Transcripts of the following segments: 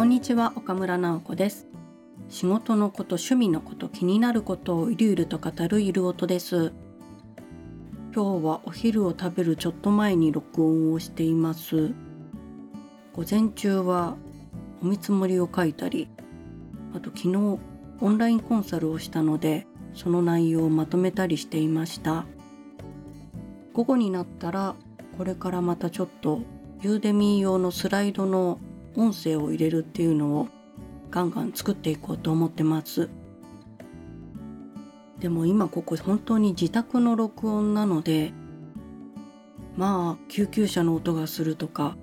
こんにちは岡村直子です。仕事のこと趣味のこと気になることをゆるゆると語るゆる音です。今日はお昼を食べるちょっと前に録音をしています。午前中はお見積もりを書いたりあと昨日オンラインコンサルをしたのでその内容をまとめたりしていました。午後になったらこれからまたちょっとユーデミー用のスライドの音声を入れるっていうのをガンガン作っていこうと思ってます。でも今ここ本当に自宅の録音なのでまあ救急車の音がするとか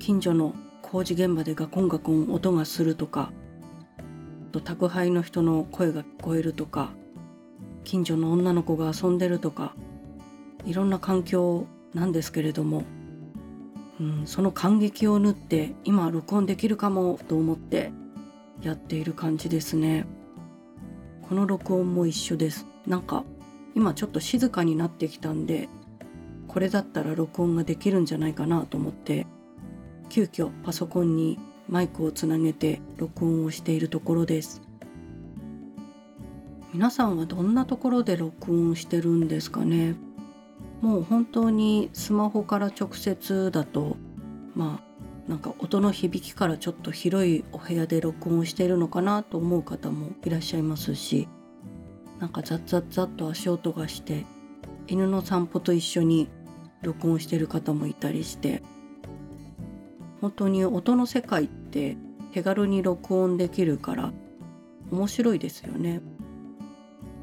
近所の工事現場でガコンガコン音がするとかと宅配の人の声が聞こえるとか近所の女の子が遊んでるとかいろんな環境なんですけれども、うん、その感激を縫って今録音できるかもと思ってやっている感じですね。この録音も一緒です。なんか今ちょっと静かになってきたんでこれだったら録音ができるんじゃないかなと思って急遽パソコンにマイクをつなげて録音をしているところです。皆さんはどんなところで録音してるんですかね？もう本当にスマホから直接だとまあなんか音の響きからちょっと広いお部屋で録音しているのかなと思う方もいらっしゃいますしなんかザッザッザッと足音がして犬の散歩と一緒に録音してる方もいたりして本当に音の世界って手軽に録音できるから面白いですよね。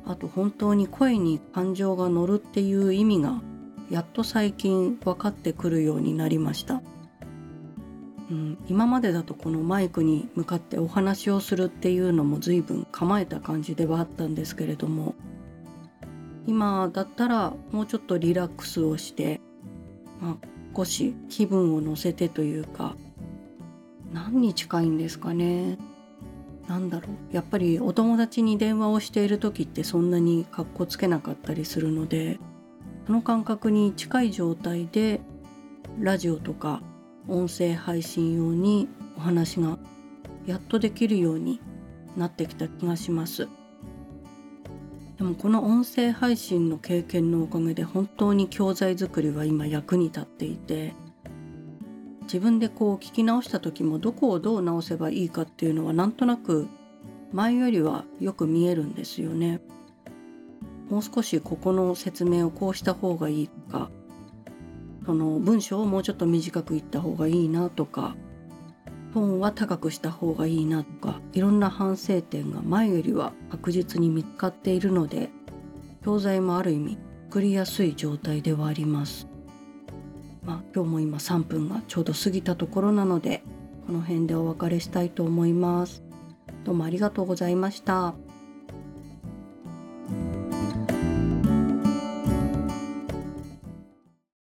あと本当に声に感情が乗るっていう意味がやっと最近分かってくるようになりました。うん、今までだとこのマイクに向かってお話をするっていうのも随分構えた感じではあったんですけれども今だったらもうちょっとリラックスをして、まあ、少し気分を乗せてというか何に近いんですかね何だろうやっぱりお友達に電話をしている時ってそんなにかっこつけなかったりするのでその感覚に近い状態でラジオとか音声配信用にお話がやっとできるようになってきた気がします。でもこの音声配信の経験のおかげで本当に教材作りは今役に立っていて自分でこう聞き直した時もどこをどう直せばいいかっていうのはなんとなく前よりはよく見えるんですよね。もう少しここの説明をこうした方がいいとかその文章をもうちょっと短く言った方がいいなとかトーンは高くした方がいいなとかいろんな反省点が前よりは確実に見つかっているので教材もある意味作りやすい状態ではあります。まあ、今日も今3分がちょうど過ぎたところなのでこの辺でお別れしたいと思います。どうもありがとうございました。